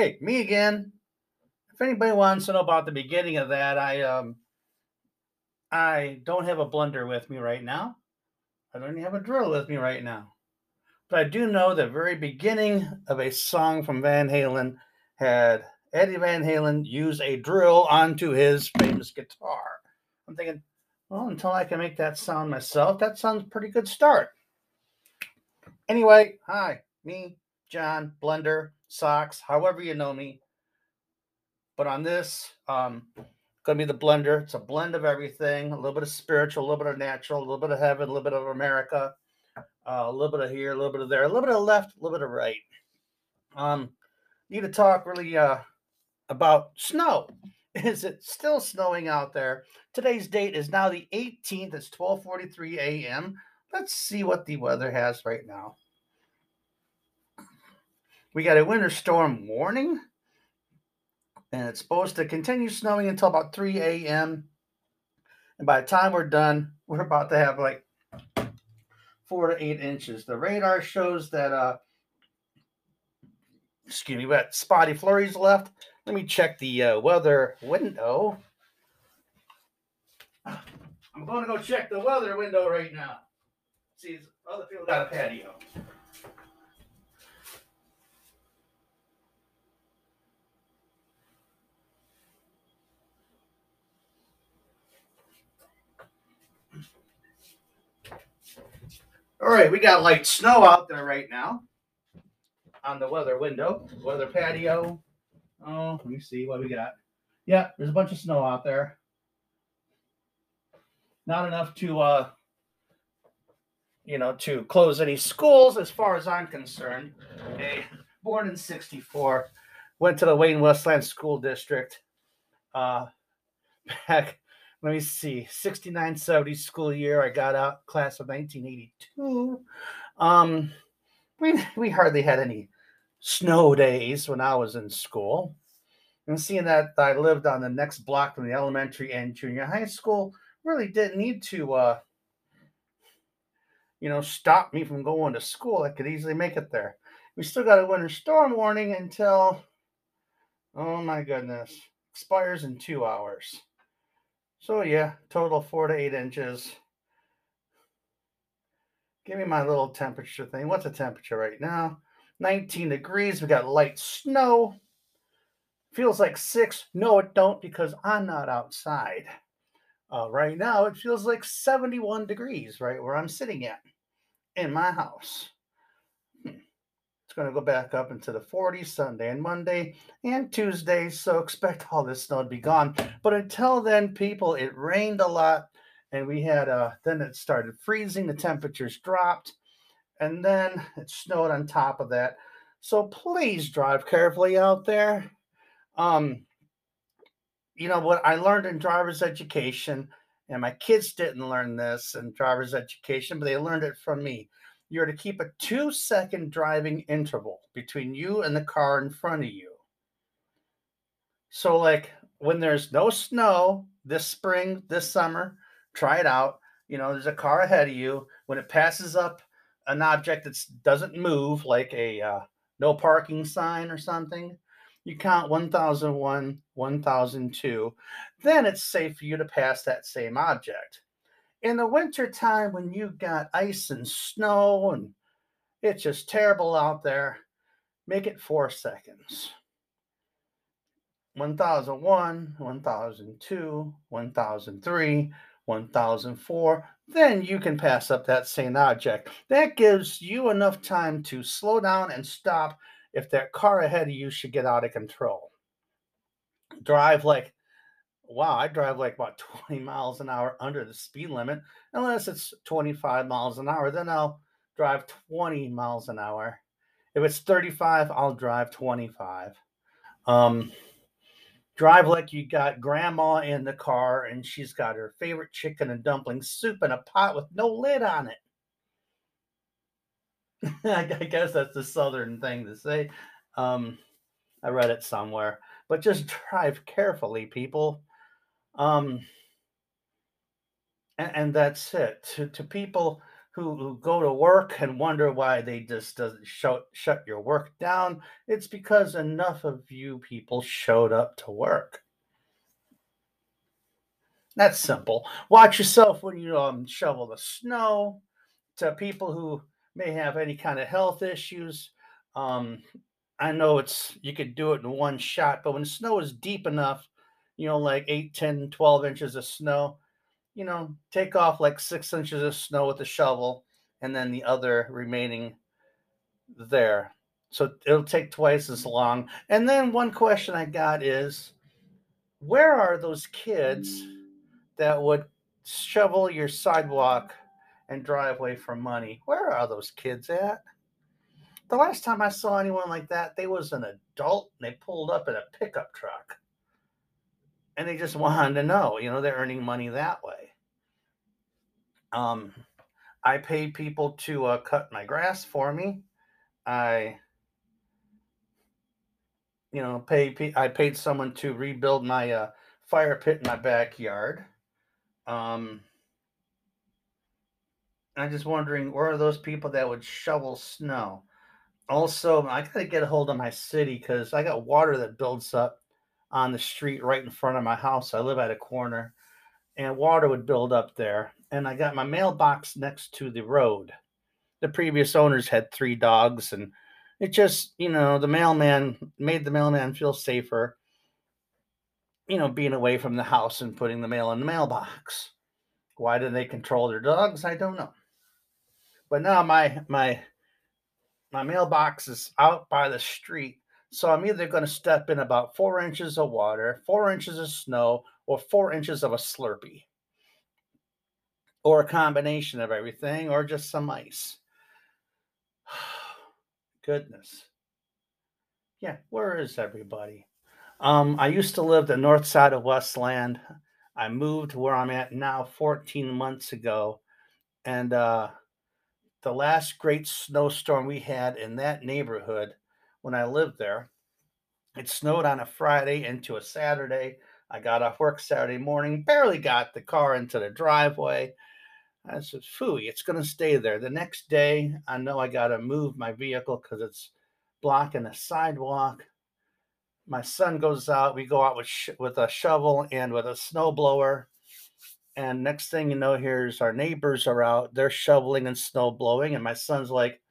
Hey, me again. If anybody wants to know about the beginning of that, I um I don't have a blender with me right now. I don't even have a drill with me right now. But I do know the very beginning of a song from Van Halen had Eddie Van Halen use a drill onto his famous guitar. I'm thinking, well, until I can make that sound myself, that sounds pretty good start. Anyway, hi, me, John, Blender, Socks, however you know me. But on this, um, gonna be the blender. It's a blend of everything, a little bit of spiritual, a little bit of natural, a little bit of heaven, a little bit of America, uh, a little bit of here, a little bit of there, a little bit of left, a little bit of right. Um, need to talk really uh about snow. Is it still snowing out there? Today's date is now the 18th. It's 12:43 a.m. Let's see what the weather has right now. We got a winter storm warning, and it's supposed to continue snowing until about 3 a.m. And by the time we're done, we're about to have like four to eight inches. The radar shows that uh excuse me, we got spotty flurries left. Let me check the uh, weather window. I'm going to go check the weather window right now. See, other people got a patio. All right, we got light snow out there right now on the weather window, weather patio. Oh, let me see what we got. Yeah, there's a bunch of snow out there. Not enough to uh you know to close any schools as far as I'm concerned. Okay. Born in 64, went to the Wayne Westland School District. Uh back let me see 69 70 school year i got out class of 1982 um we we hardly had any snow days when i was in school. And seeing that i lived on the next block from the elementary and junior high school really didn't need to uh you know stop me from going to school. I could easily make it there. We still got a winter storm warning until oh my goodness expires in two hours so yeah, total four to eight inches. Give me my little temperature thing. What's the temperature right now? 19 degrees. We got light snow. Feels like six. No, it don't because I'm not outside. Uh, right now, it feels like 71 degrees right where I'm sitting at in my house. It's going to go back up into the 40s Sunday and Monday and Tuesday. So expect all this snow to be gone. But until then, people, it rained a lot and we had uh then it started freezing, the temperatures dropped, and then it snowed on top of that. So please drive carefully out there. Um, you know what I learned in driver's education, and my kids didn't learn this in driver's education, but they learned it from me you're to keep a two second driving interval between you and the car in front of you. So, like when there's no snow this spring, this summer, try it out. You know, there's a car ahead of you. When it passes up an object that doesn't move, like a uh, no parking sign or something, you count 1001, 1002. Then it's safe for you to pass that same object in the winter time when you got ice and snow and it's just terrible out there, make it four seconds. 1001, 1002, 1003, 1004. Then you can pass up that same object. That gives you enough time to slow down and stop if that car ahead of you should get out of control. Drive like wow, I drive like about 20 miles an hour under the speed limit, unless it's 25 miles an hour, then I'll drive 20 miles an hour. If it's 35, I'll drive 25. Um, drive like you got grandma in the car and she's got her favorite chicken and dumpling soup in a pot with no lid on it. I guess that's the southern thing to say. Um, I read it somewhere. But just drive carefully, people. Um, and, and that's it. To, to people who, who go to work and wonder why they just doesn't shut shut your work down. It's because enough of you people showed up to work. That's simple. Watch yourself when you um, shovel the snow. To people who may have any kind of health issues, um, I know it's you could do it in one shot, but when snow is deep enough, you know, like 8, 10, 12 inches of snow, you know, take off like six inches of snow with a shovel and then the other remaining there. So it'll take twice as long. And then one question I got is where are those kids that would shovel your sidewalk and driveway for money? Where are those kids at? The last time I saw anyone like that, they was an adult and they pulled up in a pickup truck. And they just wanted to know, you know, they're earning money that way. Um, I pay people to uh, cut my grass for me. I, you know, pay. I paid someone to rebuild my uh, fire pit in my backyard. Um, I'm just wondering where are those people that would shovel snow? Also, I gotta get a hold of my city because I got water that builds up on the street right in front of my house. I live at a corner, and water would build up there. And I got my mailbox next to the road. The previous owners had three dogs, and it just, you know, the mailman made the mailman feel safer, you know, being away from the house and putting the mail in the mailbox. Why do they control their dogs? I don't know. But now my my my mailbox is out by the street so I'm either going to step in about four inches of water, four inches of snow, or four inches of a Slurpee, or a combination of everything, or just some ice. Goodness. Yeah, where is everybody? Um, I used to live the north side of Westland. I moved where I'm at now 14 months ago. And uh, the last great snowstorm we had in that neighborhood when I lived there. It snowed on a Friday into a Saturday. I got off work Saturday morning, barely got the car into the driveway. I said, "Fooey, it's going to stay there." The next day, I know I got to move my vehicle because it's blocking the sidewalk. My son goes out. We go out with sh- with a shovel and with a snow blower. And next thing you know, here's our neighbors are out. They're shoveling and snow blowing, and my son's like,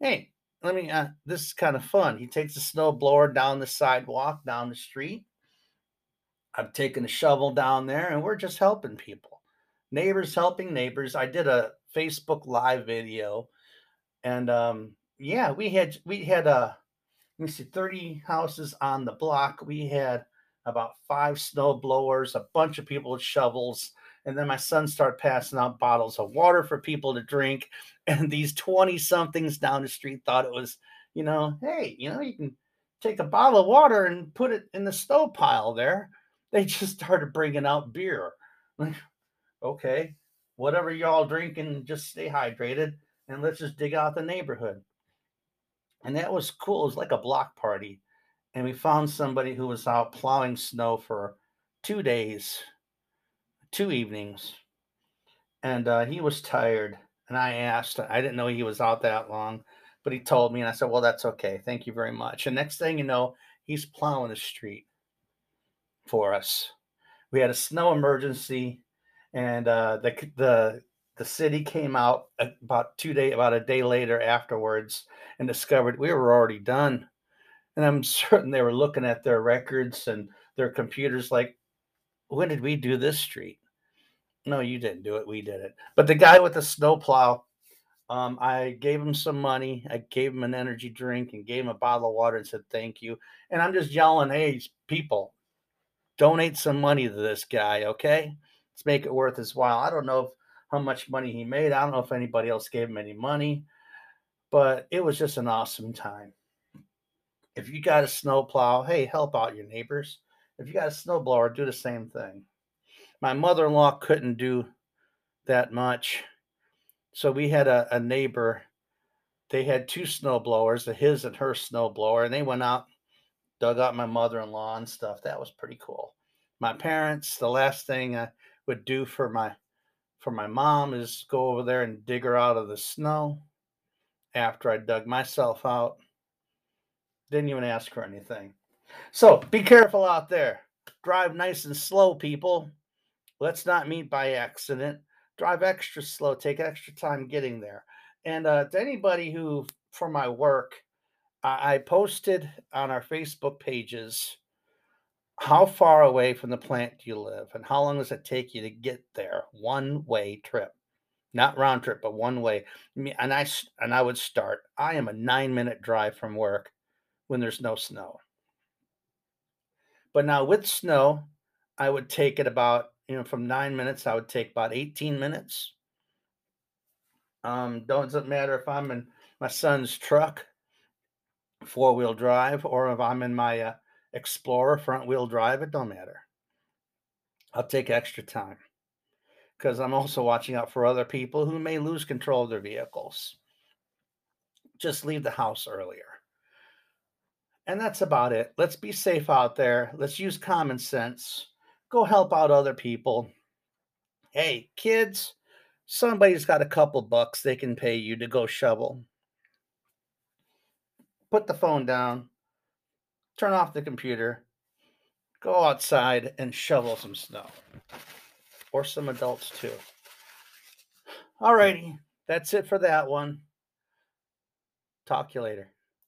"Hey, let me uh, this is kind of fun. He takes a snow blower down the sidewalk down the street. I've taken a shovel down there and we're just helping people. Neighbors helping neighbors. I did a facebook live video and um yeah we had we had a uh, let me see 30 houses on the block. We had about five snow blowers a bunch of people with shovels and then my son started passing out bottles of water for people to drink. And these 20 somethings down the street thought it was, you know, hey, you know, you can take a bottle of water and put it in the stove pile there. They just started bringing out beer. Like, okay, whatever y'all drinking, just stay hydrated and let's just dig out the neighborhood. And that was cool. It was like a block party. And we found somebody who was out plowing snow for two days two evenings, and uh, he was tired. And I asked, I didn't know he was out that long, but he told me, and I said, Well, that's okay. Thank you very much. And next thing you know, he's plowing the street for us. We had a snow emergency, and uh, the the the city came out about two day about a day later afterwards and discovered we were already done. And I'm certain they were looking at their records and their computers like, when did we do this street? No, you didn't do it. We did it. But the guy with the snowplow, um, I gave him some money. I gave him an energy drink and gave him a bottle of water and said thank you. And I'm just yelling, hey, people, donate some money to this guy, okay? Let's make it worth his while. I don't know if, how much money he made. I don't know if anybody else gave him any money, but it was just an awesome time. If you got a snowplow, hey, help out your neighbors. If you got a snowblower, do the same thing. My mother in law couldn't do that much. So we had a, a neighbor. They had two snow blowers, his and her snow blower, and they went out, dug out my mother in law and stuff. That was pretty cool. My parents, the last thing I would do for my for my mom is go over there and dig her out of the snow after I dug myself out. Didn't even ask for anything. So be careful out there. Drive nice and slow, people. Let's not meet by accident. Drive extra slow. Take extra time getting there. And uh, to anybody who, for my work, I, posted on our Facebook pages how far away from the plant do you live and how long does it take you to get there one way trip not round trip but one way and i and i would start i am a nine minute drive from work when there's no snow but now with snow i would take it about you know from nine minutes i would take about 18 minutes um doesn't matter if i'm in my son's truck four wheel drive or if i'm in my uh, Explorer front wheel drive, it don't matter. I'll take extra time because I'm also watching out for other people who may lose control of their vehicles. Just leave the house earlier. And that's about it. Let's be safe out there. Let's use common sense. Go help out other people. Hey, kids, somebody's got a couple bucks they can pay you to go shovel. Put the phone down, turn off the computer, go outside and shovel some snow. Or some adults too. Alrighty, that's it for that one. Talk you later.